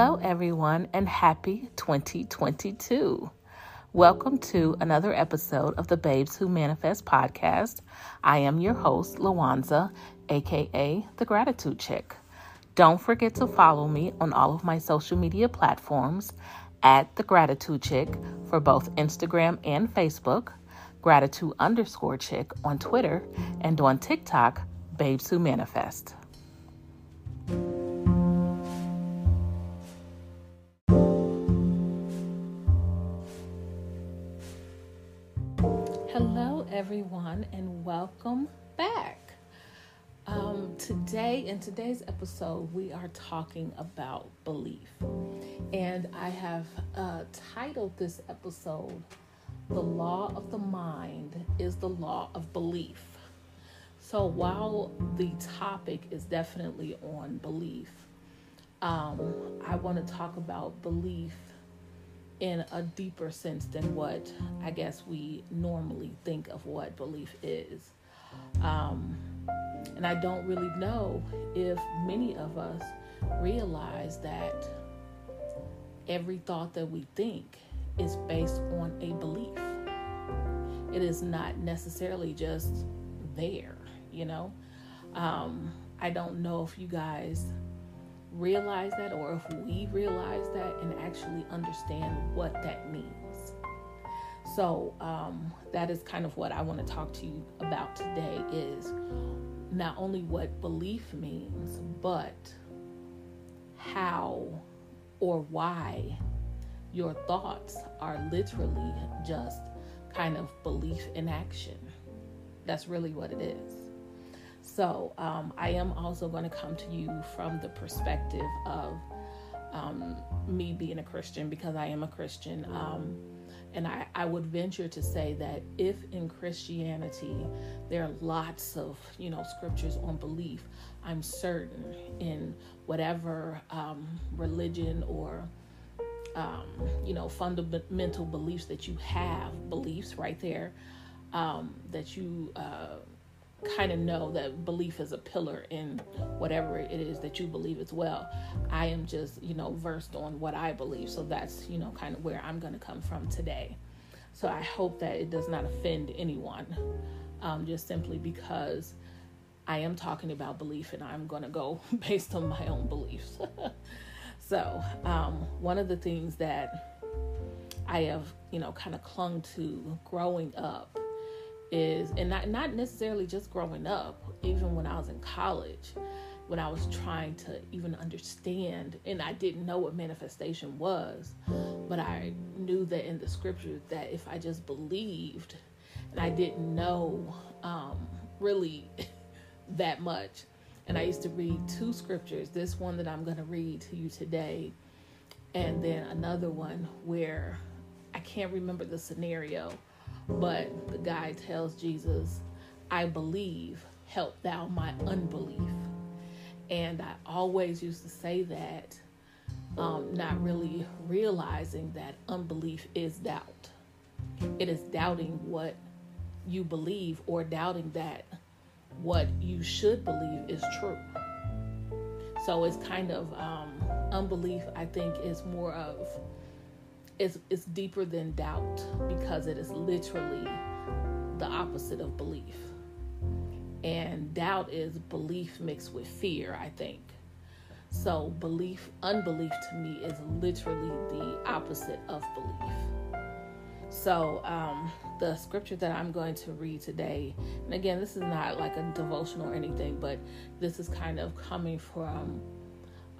Hello, everyone, and happy 2022. Welcome to another episode of the Babes Who Manifest podcast. I am your host, Lawanza, aka The Gratitude Chick. Don't forget to follow me on all of my social media platforms at The Gratitude Chick for both Instagram and Facebook, Gratitude underscore Chick on Twitter, and on TikTok, Babes Who Manifest. Everyone, and welcome back. Um, today, in today's episode, we are talking about belief. And I have uh, titled this episode, The Law of the Mind is the Law of Belief. So, while the topic is definitely on belief, um, I want to talk about belief in a deeper sense than what I guess we normally think of what belief is. Um, and I don't really know if many of us realize that every thought that we think is based on a belief. It is not necessarily just there, you know. Um, I don't know if you guys realize that or if we realize that and actually understand what that means. So um, that is kind of what I want to talk to you about today is not only what belief means, but how or why your thoughts are literally just kind of belief in action. That's really what it is. So um, I am also going to come to you from the perspective of um, me being a Christian because I am a Christian. Um, and I, I would venture to say that if in Christianity there are lots of you know scriptures on belief, I'm certain in whatever um, religion or um, you know fundamental beliefs that you have, beliefs right there um, that you uh, kind of know that belief is a pillar in whatever it is that you believe as well. I am just, you know, versed on what I believe. So that's, you know, kind of where I'm going to come from today. So I hope that it does not offend anyone, um, just simply because I am talking about belief and I'm going to go based on my own beliefs. so, um, one of the things that I have, you know, kind of clung to growing up is and not not necessarily just growing up even when i was in college when i was trying to even understand and i didn't know what manifestation was but i knew that in the scripture that if i just believed and i didn't know um, really that much and i used to read two scriptures this one that i'm going to read to you today and then another one where i can't remember the scenario but the guy tells Jesus, I believe, help thou my unbelief. And I always used to say that, um, not really realizing that unbelief is doubt. It is doubting what you believe or doubting that what you should believe is true. So it's kind of um, unbelief, I think, is more of it's, it's deeper than doubt because it is literally the opposite of belief. And doubt is belief mixed with fear, I think. So, belief, unbelief to me is literally the opposite of belief. So, um, the scripture that I'm going to read today, and again, this is not like a devotional or anything, but this is kind of coming from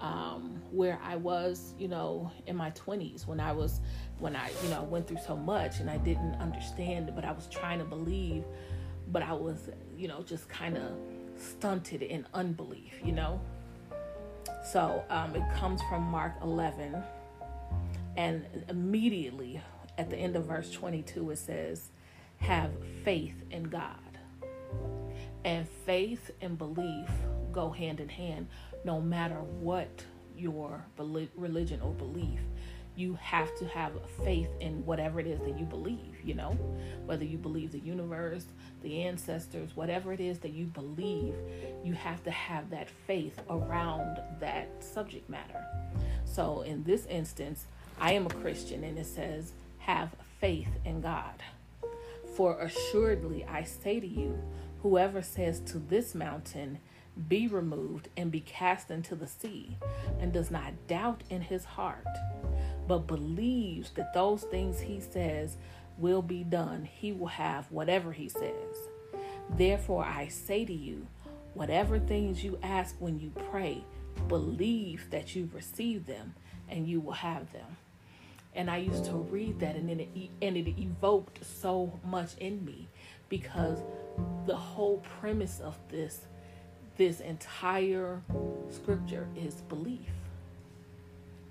um, where I was, you know, in my 20s when I was, when I, you know, went through so much and I didn't understand, but I was trying to believe, but I was, you know, just kind of stunted in unbelief, you know. So um, it comes from Mark 11, and immediately at the end of verse 22, it says, Have faith in God. And faith and belief go hand in hand no matter what your religion or belief you have to have faith in whatever it is that you believe you know whether you believe the universe the ancestors whatever it is that you believe you have to have that faith around that subject matter So in this instance, I am a Christian, and it says, have faith in God. For assuredly I say to you, whoever says to this mountain, be removed and be cast into the sea, and does not doubt in his heart, but believes that those things he says will be done, he will have whatever he says. Therefore, I say to you, whatever things you ask when you pray, believe that you receive them and you will have them. And I used to read that, and it and it evoked so much in me because the whole premise of this this entire scripture is belief.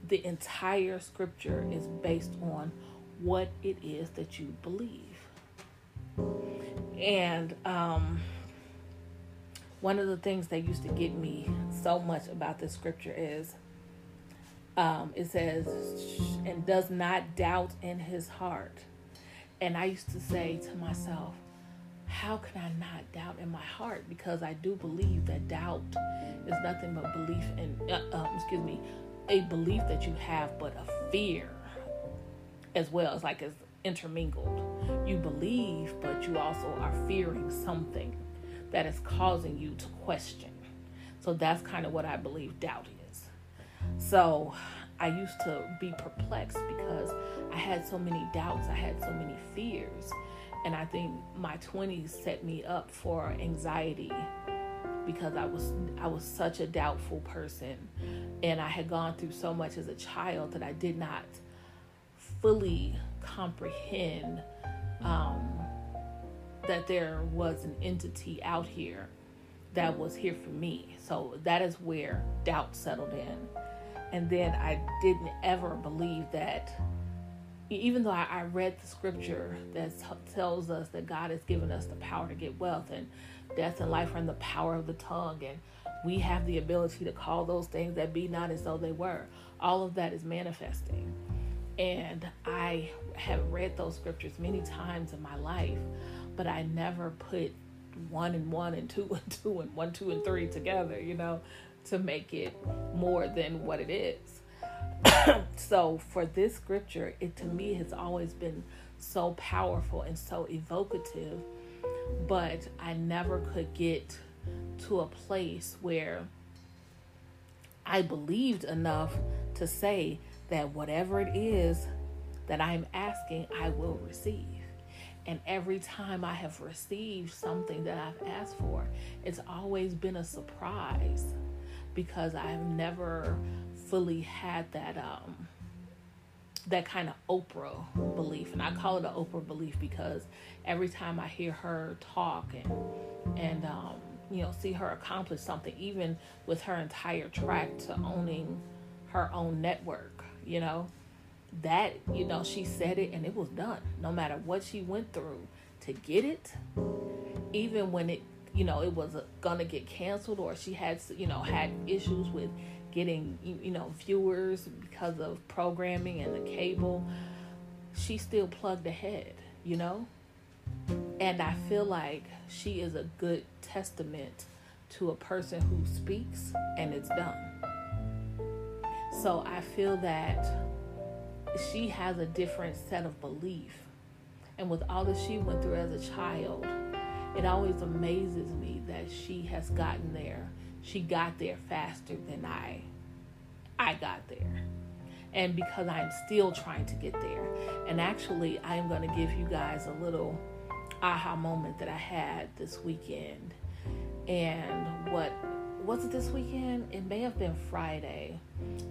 The entire scripture is based on what it is that you believe. And um, one of the things that used to get me so much about this scripture is um, it says, and does not doubt in his heart. And I used to say to myself, how can I not doubt in my heart? Because I do believe that doubt is nothing but belief in, uh, um, excuse me, a belief that you have, but a fear as well. It's like it's intermingled. You believe, but you also are fearing something that is causing you to question. So that's kind of what I believe doubt is. So I used to be perplexed because I had so many doubts, I had so many fears. And I think my 20s set me up for anxiety because I was I was such a doubtful person and I had gone through so much as a child that I did not fully comprehend um, that there was an entity out here that was here for me. So that is where doubt settled in. And then I didn't ever believe that, even though I, I read the scripture that t- mm. tells us that God has given us the power to get wealth and death and life are in the power of the tongue, and we have the ability to call those things that be not as though they were. All of that is manifesting. And I have read those scriptures many times in my life, but I never put one and one and two and two and one, two and three together, you know, to make it more than what it is. so for this scripture, it to me has always been so powerful and so evocative, but I never could get to a place where I believed enough to say that whatever it is that I'm asking, I will receive. And every time I have received something that I've asked for, it's always been a surprise because I've never fully had that um that kind of Oprah belief. And I call it an Oprah belief because every time I hear her talk and and um, you know, see her accomplish something, even with her entire track to owning her own network, you know, that you know she said it and it was done no matter what she went through to get it even when it you know it was gonna get canceled or she had you know had issues with getting you know viewers because of programming and the cable she still plugged ahead you know and i feel like she is a good testament to a person who speaks and it's done so i feel that she has a different set of belief. And with all that she went through as a child, it always amazes me that she has gotten there. She got there faster than I I got there. And because I'm still trying to get there. And actually, I am going to give you guys a little aha moment that I had this weekend. And what was it this weekend? It may have been Friday.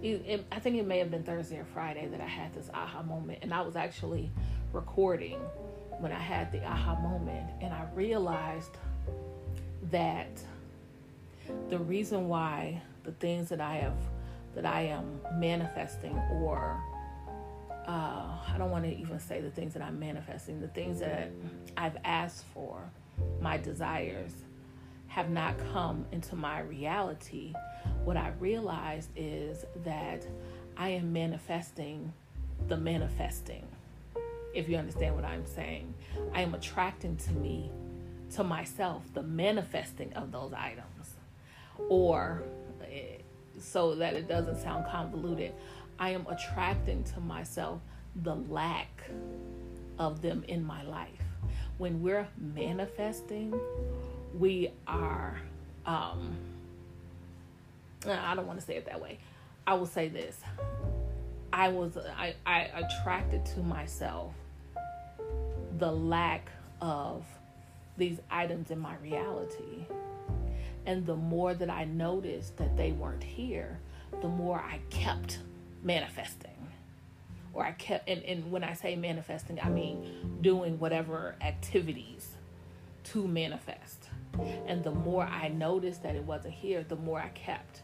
It, it, I think it may have been Thursday or Friday that I had this aha moment, and I was actually recording when I had the aha moment, and I realized that the reason why the things that I have that I am manifesting or uh, I don't want to even say the things that I'm manifesting, the things that I've asked for, my desires, have not come into my reality, what I realized is that I am manifesting the manifesting. If you understand what I'm saying, I am attracting to me, to myself, the manifesting of those items. Or, eh, so that it doesn't sound convoluted, I am attracting to myself the lack of them in my life. When we're manifesting, we are, um, I don't want to say it that way. I will say this I was, I, I attracted to myself the lack of these items in my reality. And the more that I noticed that they weren't here, the more I kept manifesting. Or I kept, and, and when I say manifesting, I mean doing whatever activities to manifest. And the more I noticed that it wasn't here, the more I kept.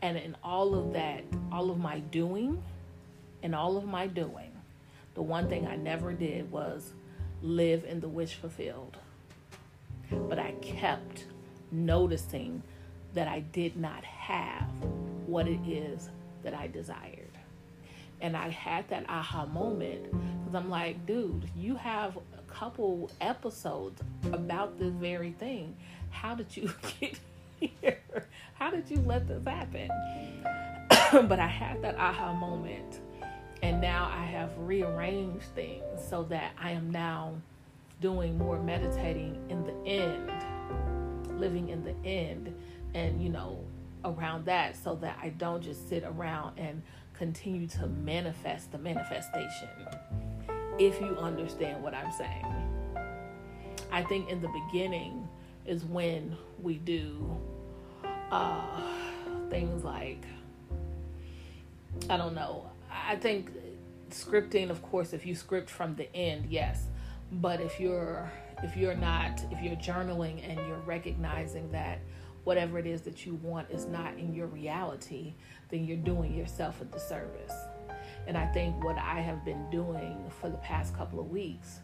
And in all of that, all of my doing, and all of my doing, the one thing I never did was live in the wish fulfilled. But I kept noticing that I did not have what it is that I desired. And I had that aha moment because I'm like, dude, you have a couple episodes about this very thing. How did you get here? How did you let this happen? but I had that aha moment. And now I have rearranged things so that I am now doing more meditating in the end, living in the end, and you know, around that so that I don't just sit around and continue to manifest the manifestation. If you understand what I'm saying, I think in the beginning is when we do uh, things like, I don't know, I think scripting, of course, if you script from the end, yes. But if you're if you're not if you're journaling and you're recognizing that whatever it is that you want is not in your reality, then you're doing yourself a disservice. And I think what I have been doing for the past couple of weeks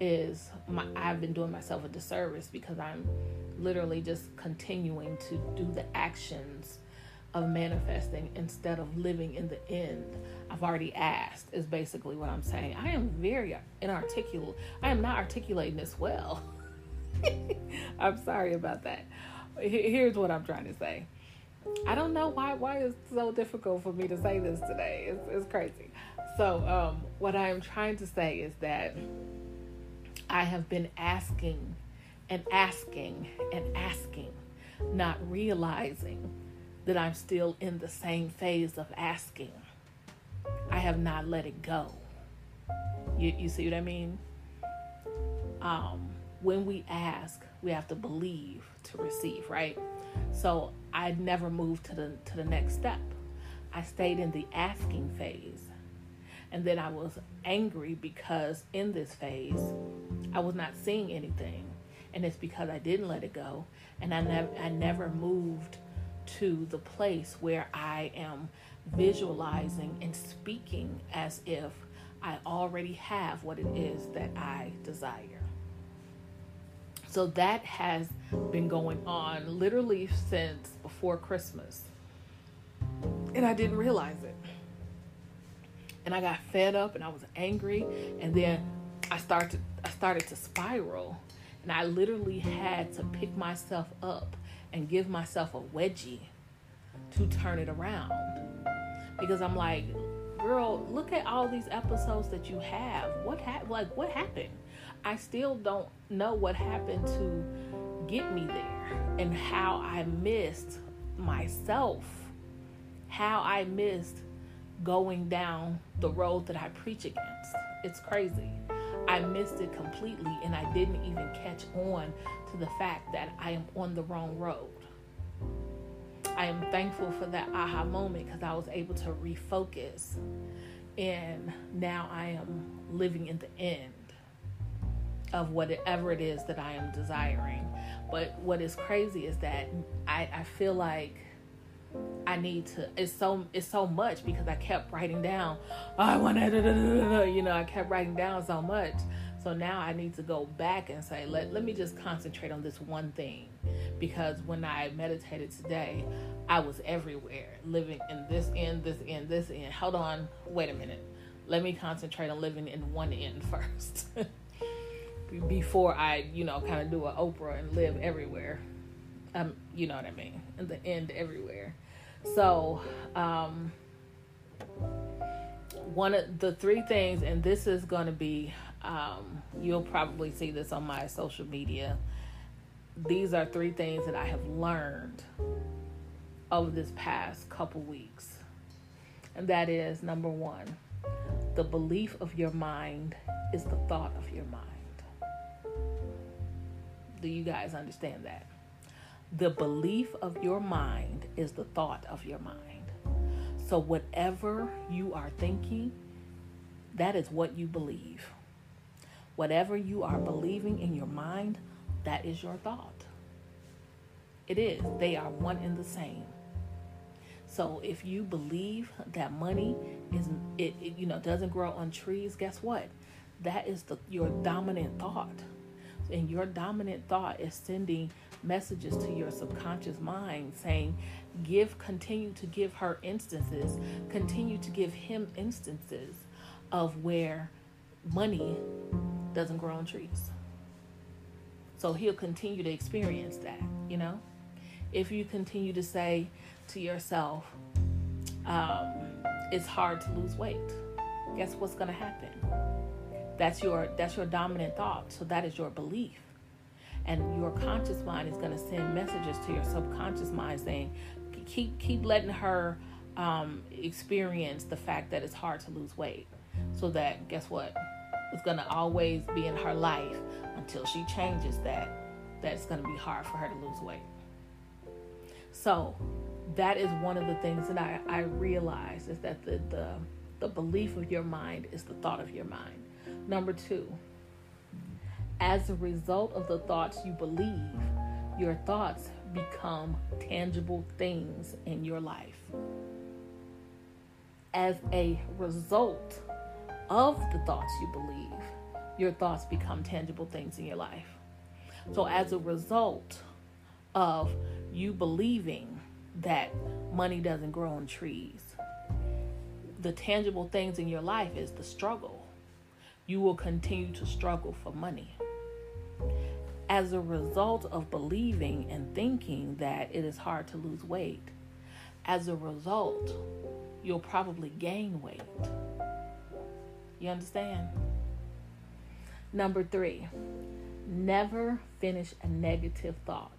is my, I've been doing myself a disservice because I'm literally just continuing to do the actions of manifesting instead of living in the end. I've already asked, is basically what I'm saying. I am very inarticulate. I am not articulating this well. I'm sorry about that. Here's what I'm trying to say. I don't know why why it's so difficult for me to say this today. It's, it's crazy. So um, what I am trying to say is that I have been asking and asking and asking, not realizing that I'm still in the same phase of asking. I have not let it go. You, you see what I mean? Um, when we ask, we have to believe to receive, right? So I never moved to the to the next step. I stayed in the asking phase. And then I was angry because in this phase I was not seeing anything. And it's because I didn't let it go and I never I never moved to the place where I am visualizing and speaking as if I already have what it is that I desire. So that has been going on literally since before Christmas. And I didn't realize it. And I got fed up and I was angry and then I started I started to spiral and I literally had to pick myself up and give myself a wedgie to turn it around. Because I'm like, girl, look at all these episodes that you have. What happened? Like, what happened? I still don't know what happened to get me there and how I missed myself, how I missed going down the road that I preach against. It's crazy. I missed it completely and I didn't even catch on to the fact that I am on the wrong road. I am thankful for that aha moment because I was able to refocus. And now I am living in the end of whatever it is that I am desiring. But what is crazy is that I, I feel like I need to it's so it's so much because I kept writing down oh, I want to you know I kept writing down so much so now I need to go back and say let let me just concentrate on this one thing. Because when I meditated today I was everywhere living in this end this end this end. Hold on wait a minute. Let me concentrate on living in one end first. Before I you know kind of do an Oprah and live everywhere. Um you know what I mean? In the end everywhere. So, um, one of the three things, and this is going to be, um, you'll probably see this on my social media. These are three things that I have learned over this past couple weeks. And that is number one, the belief of your mind is the thought of your mind. Do you guys understand that? The belief of your mind is the thought of your mind. So, whatever you are thinking, that is what you believe. Whatever you are believing in your mind, that is your thought. It is. They are one and the same. So if you believe that money is it, it, you know doesn't grow on trees, guess what? That is the your dominant thought. And your dominant thought is sending messages to your subconscious mind saying, give, continue to give her instances, continue to give him instances of where money doesn't grow on trees. So he'll continue to experience that, you know? If you continue to say to yourself, um, it's hard to lose weight, guess what's going to happen? That's your that's your dominant thought. So that is your belief and your conscious mind is going to send messages to your subconscious mind saying keep keep letting her um, experience the fact that it's hard to lose weight so that guess what it's going to always be in her life until she changes that that's going to be hard for her to lose weight so that is one of the things that I, I realize is that the, the the belief of your mind is the thought of your mind number two as a result of the thoughts you believe, your thoughts become tangible things in your life. As a result of the thoughts you believe, your thoughts become tangible things in your life. So, as a result of you believing that money doesn't grow on trees, the tangible things in your life is the struggle. You will continue to struggle for money as a result of believing and thinking that it is hard to lose weight, as a result, you'll probably gain weight. You understand? Number three, never finish a negative thought.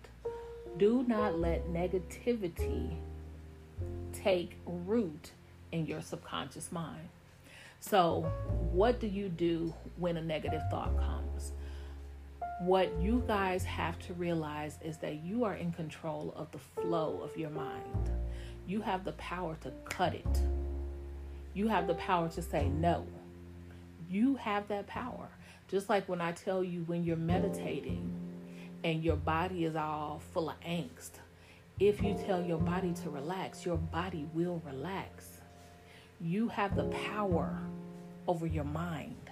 Do not let negativity take root in your subconscious mind. So, what do you do when a negative thought comes? what you guys have to realize is that you are in control of the flow of your mind. You have the power to cut it. You have the power to say no. You have that power. Just like when I tell you when you're meditating and your body is all full of angst, if you tell your body to relax, your body will relax. You have the power over your mind.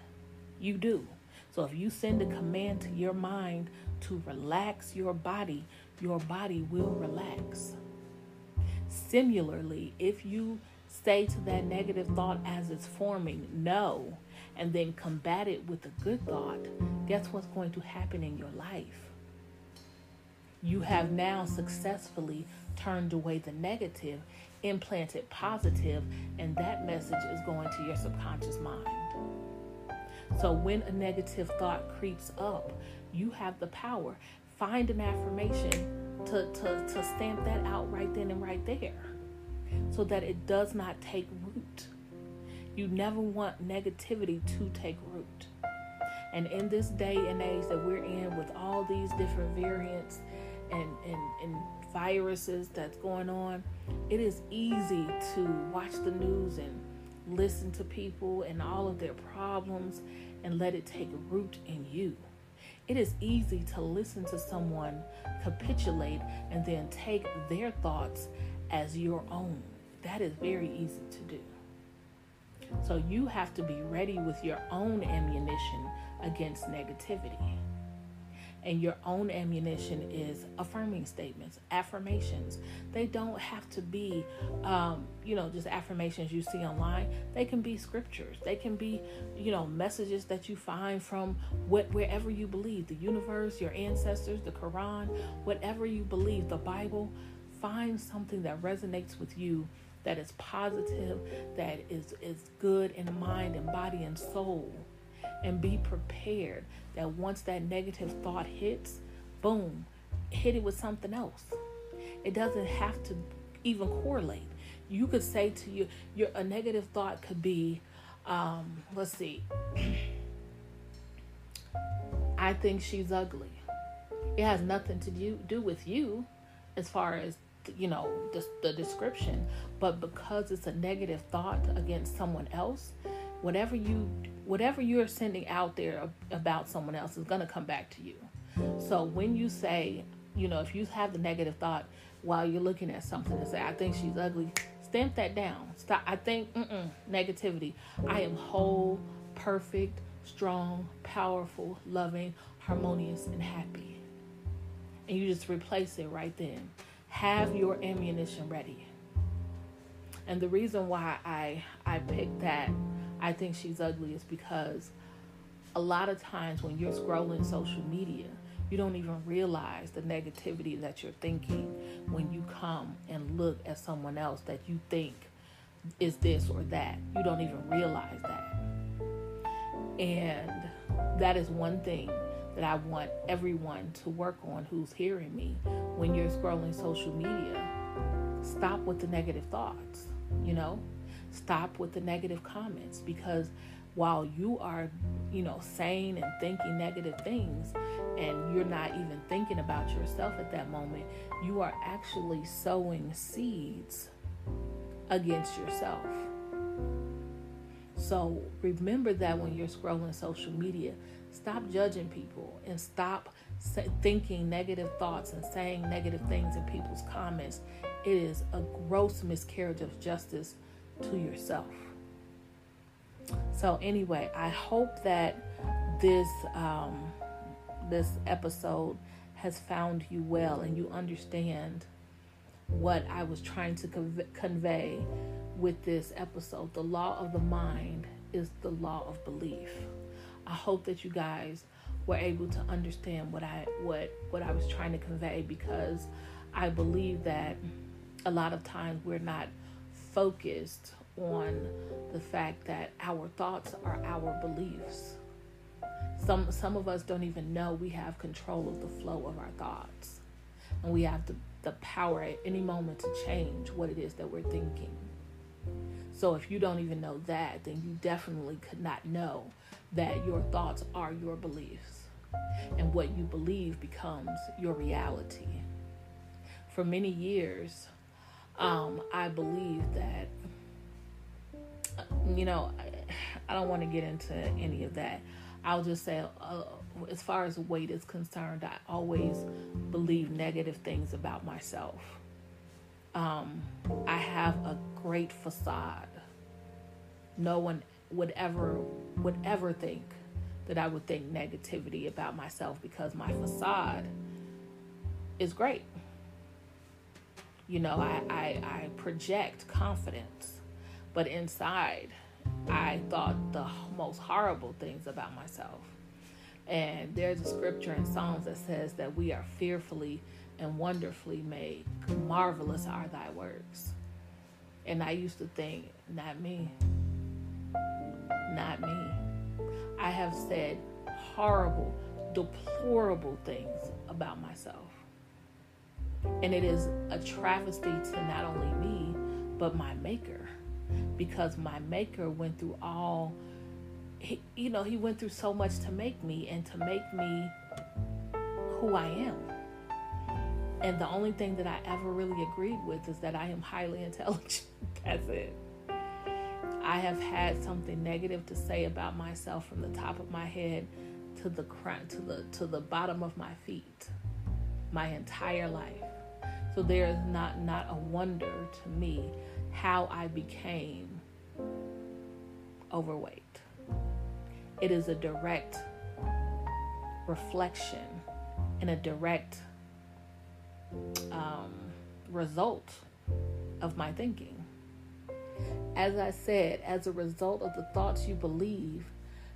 You do. So if you send a command to your mind to relax your body, your body will relax. Similarly, if you say to that negative thought as it's forming, no, and then combat it with a good thought, guess what's going to happen in your life? You have now successfully turned away the negative, implanted positive, and that message is going to your subconscious mind. So when a negative thought creeps up, you have the power. Find an affirmation to, to, to stamp that out right then and right there so that it does not take root. You never want negativity to take root. And in this day and age that we're in with all these different variants and, and, and viruses that's going on, it is easy to watch the news and listen to people and all of their problems and let it take root in you. It is easy to listen to someone capitulate and then take their thoughts as your own. That is very easy to do. So you have to be ready with your own ammunition against negativity. And your own ammunition is affirming statements, affirmations. They don't have to be, um, you know, just affirmations you see online. They can be scriptures. They can be, you know, messages that you find from what, wherever you believe the universe, your ancestors, the Quran, whatever you believe, the Bible. Find something that resonates with you that is positive, that is, is good in mind and body and soul. And be prepared that once that negative thought hits, boom, hit it with something else. It doesn't have to even correlate. You could say to you, your a negative thought could be, um, let's see, I think she's ugly. It has nothing to do, do with you as far as you know the, the description. But because it's a negative thought against someone else whatever you whatever you're sending out there about someone else is going to come back to you. So when you say you know if you have the negative thought while you're looking at something and say i think she's ugly stamp that down. Stop i think negativity. I am whole perfect strong powerful loving harmonious and happy. And you just replace it right then. Have your ammunition ready. And the reason why I I picked that I think she's ugly is because a lot of times when you're scrolling social media, you don't even realize the negativity that you're thinking when you come and look at someone else that you think is this or that. You don't even realize that. And that is one thing that I want everyone to work on who's hearing me when you're scrolling social media. Stop with the negative thoughts, you know? Stop with the negative comments because while you are, you know, saying and thinking negative things and you're not even thinking about yourself at that moment, you are actually sowing seeds against yourself. So remember that when you're scrolling social media, Stop judging people and stop thinking negative thoughts and saying negative things in people's comments. It is a gross miscarriage of justice to yourself. So anyway, I hope that this um, this episode has found you well and you understand what I was trying to convey with this episode. The law of the mind is the law of belief. I hope that you guys were able to understand what I what what I was trying to convey because I believe that a lot of times we're not focused on the fact that our thoughts are our beliefs. Some some of us don't even know we have control of the flow of our thoughts. And we have the, the power at any moment to change what it is that we're thinking. So if you don't even know that, then you definitely could not know that your thoughts are your beliefs and what you believe becomes your reality. For many years, um, I believed that, you know, I, I don't want to get into any of that. I'll just say, uh, as far as weight is concerned, I always believe negative things about myself. Um, I have a great facade. No one would ever would ever think that I would think negativity about myself because my facade is great. You know, I, I, I project confidence, but inside I thought the most horrible things about myself. And there's a scripture in Psalms that says that we are fearfully and wonderfully made. Marvelous are thy works. And I used to think, not me not me. I have said horrible, deplorable things about myself. And it is a travesty to not only me, but my maker. Because my maker went through all, he, you know, he went through so much to make me and to make me who I am. And the only thing that I ever really agreed with is that I am highly intelligent. That's it. I have had something negative to say about myself from the top of my head to the to the to the bottom of my feet my entire life. So there is not not a wonder to me how I became overweight. It is a direct reflection and a direct um, result of my thinking. As I said, as a result of the thoughts you believe,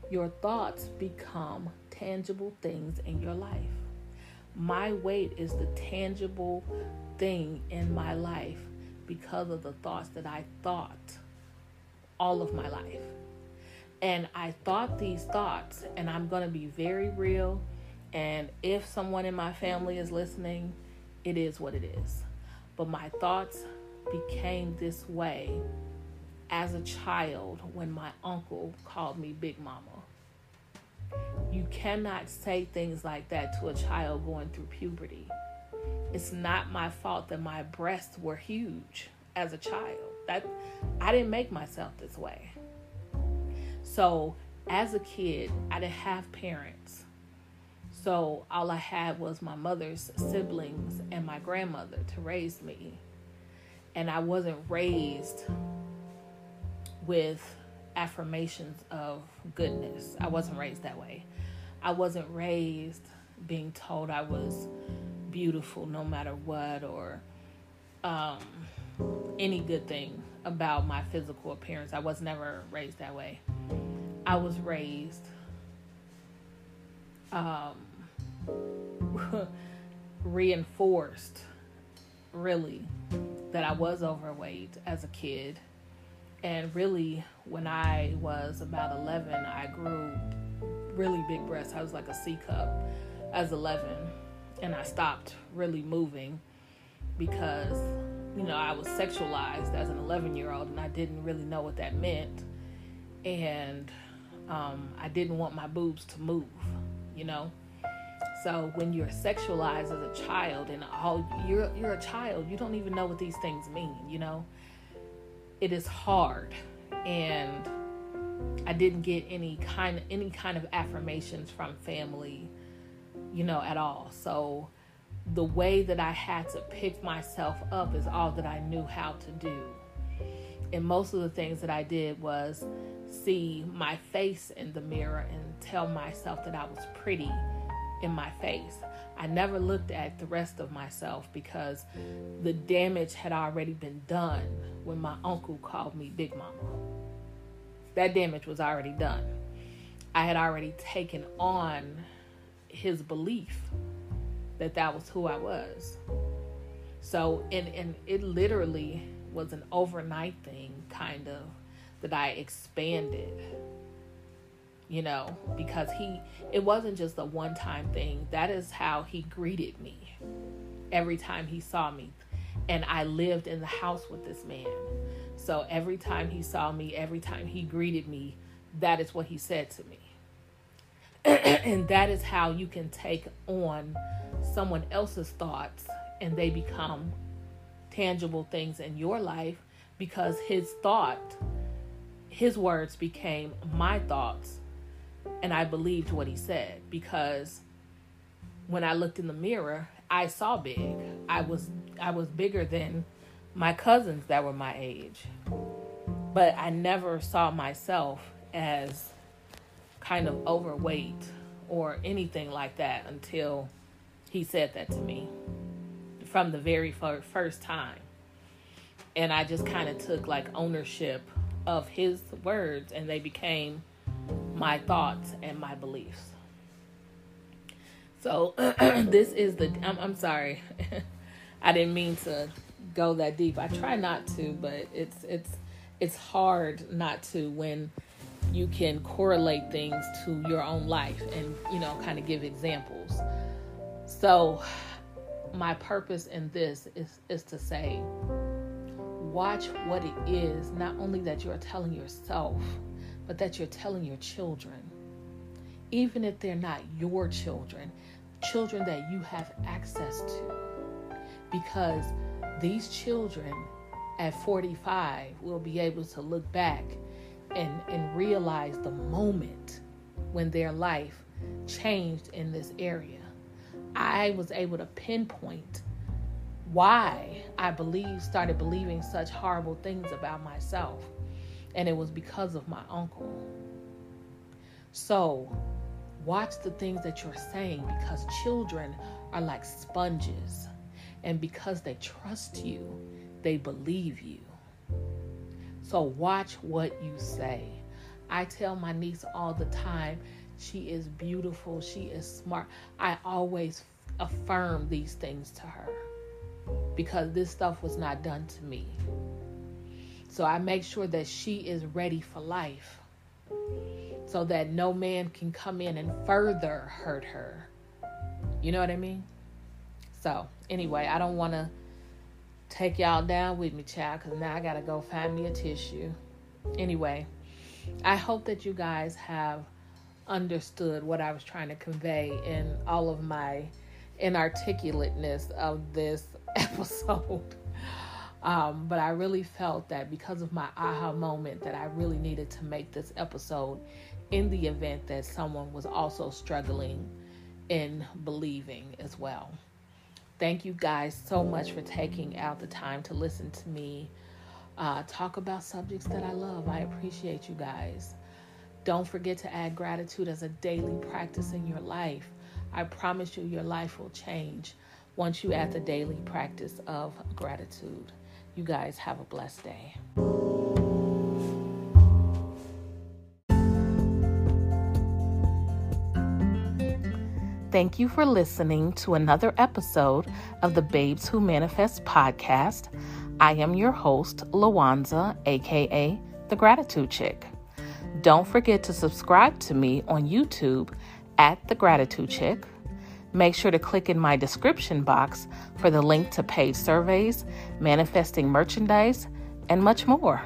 your thoughts become tangible things in your life. My weight is the tangible thing in my life because of the thoughts that I thought all of my life. And I thought these thoughts, and I'm going to be very real. And if someone in my family is listening, it is what it is. But my thoughts became this way as a child when my uncle called me Big Mama. You cannot say things like that to a child going through puberty. It's not my fault that my breasts were huge as a child. That I didn't make myself this way. So, as a kid, I didn't have parents. So, all I had was my mother's siblings and my grandmother to raise me. And I wasn't raised with affirmations of goodness. I wasn't raised that way. I wasn't raised being told I was beautiful no matter what or um, any good thing about my physical appearance. I was never raised that way. I was raised um, reinforced, really, that I was overweight as a kid. And really, when I was about 11, I grew really big breasts. I was like a C cup as 11. And I stopped really moving because you know, I was sexualized as an 11 year old and I didn't really know what that meant. And um, I didn't want my boobs to move, you know. So when you're sexualized as a child and all you're you're a child, you don't even know what these things mean, you know. It is hard and I didn't get any kind any kind of affirmations from family, you know, at all. So the way that I had to pick myself up is all that I knew how to do. And most of the things that I did was see my face in the mirror and tell myself that I was pretty in my face. I never looked at the rest of myself because the damage had already been done when my uncle called me Big Mama. That damage was already done. I had already taken on his belief that that was who I was. So, and, and it literally was an overnight thing, kind of, that I expanded, you know, because he, it wasn't just a one time thing. That is how he greeted me every time he saw me. And I lived in the house with this man. So every time he saw me, every time he greeted me, that is what he said to me. and that is how you can take on someone else's thoughts and they become tangible things in your life because his thought, his words became my thoughts. And I believed what he said because when I looked in the mirror, I saw big. I was I was bigger than my cousins that were my age. But I never saw myself as kind of overweight or anything like that until he said that to me from the very first time. And I just kind of took like ownership of his words and they became my thoughts and my beliefs. So this is the I'm, I'm sorry. I didn't mean to go that deep. I try not to, but it's it's it's hard not to when you can correlate things to your own life and you know kind of give examples. So, my purpose in this is, is to say, watch what it is, not only that you're telling yourself, but that you're telling your children. Even if they're not your children, children that you have access to. Because these children at 45 will be able to look back and, and realize the moment when their life changed in this area I was able to pinpoint why I believe started believing such horrible things about myself. And it was because of my uncle. So, watch the things that you're saying because children are like sponges. And because they trust you, they believe you. So, watch what you say. I tell my niece all the time, she is beautiful. She is smart. I always affirm these things to her because this stuff was not done to me. So I make sure that she is ready for life so that no man can come in and further hurt her. You know what I mean? So, anyway, I don't want to take y'all down with me, child, because now I got to go find me a tissue. Anyway, I hope that you guys have understood what I was trying to convey in all of my inarticulateness of this episode. Um, but I really felt that because of my aha moment, that I really needed to make this episode in the event that someone was also struggling in believing as well. Thank you guys so much for taking out the time to listen to me uh, talk about subjects that I love. I appreciate you guys. Don't forget to add gratitude as a daily practice in your life. I promise you, your life will change once you add the daily practice of gratitude. You guys have a blessed day. Thank you for listening to another episode of the Babes Who Manifest podcast. I am your host, Lawanza, aka The Gratitude Chick. Don't forget to subscribe to me on YouTube at The Gratitude Chick. Make sure to click in my description box for the link to paid surveys, manifesting merchandise, and much more.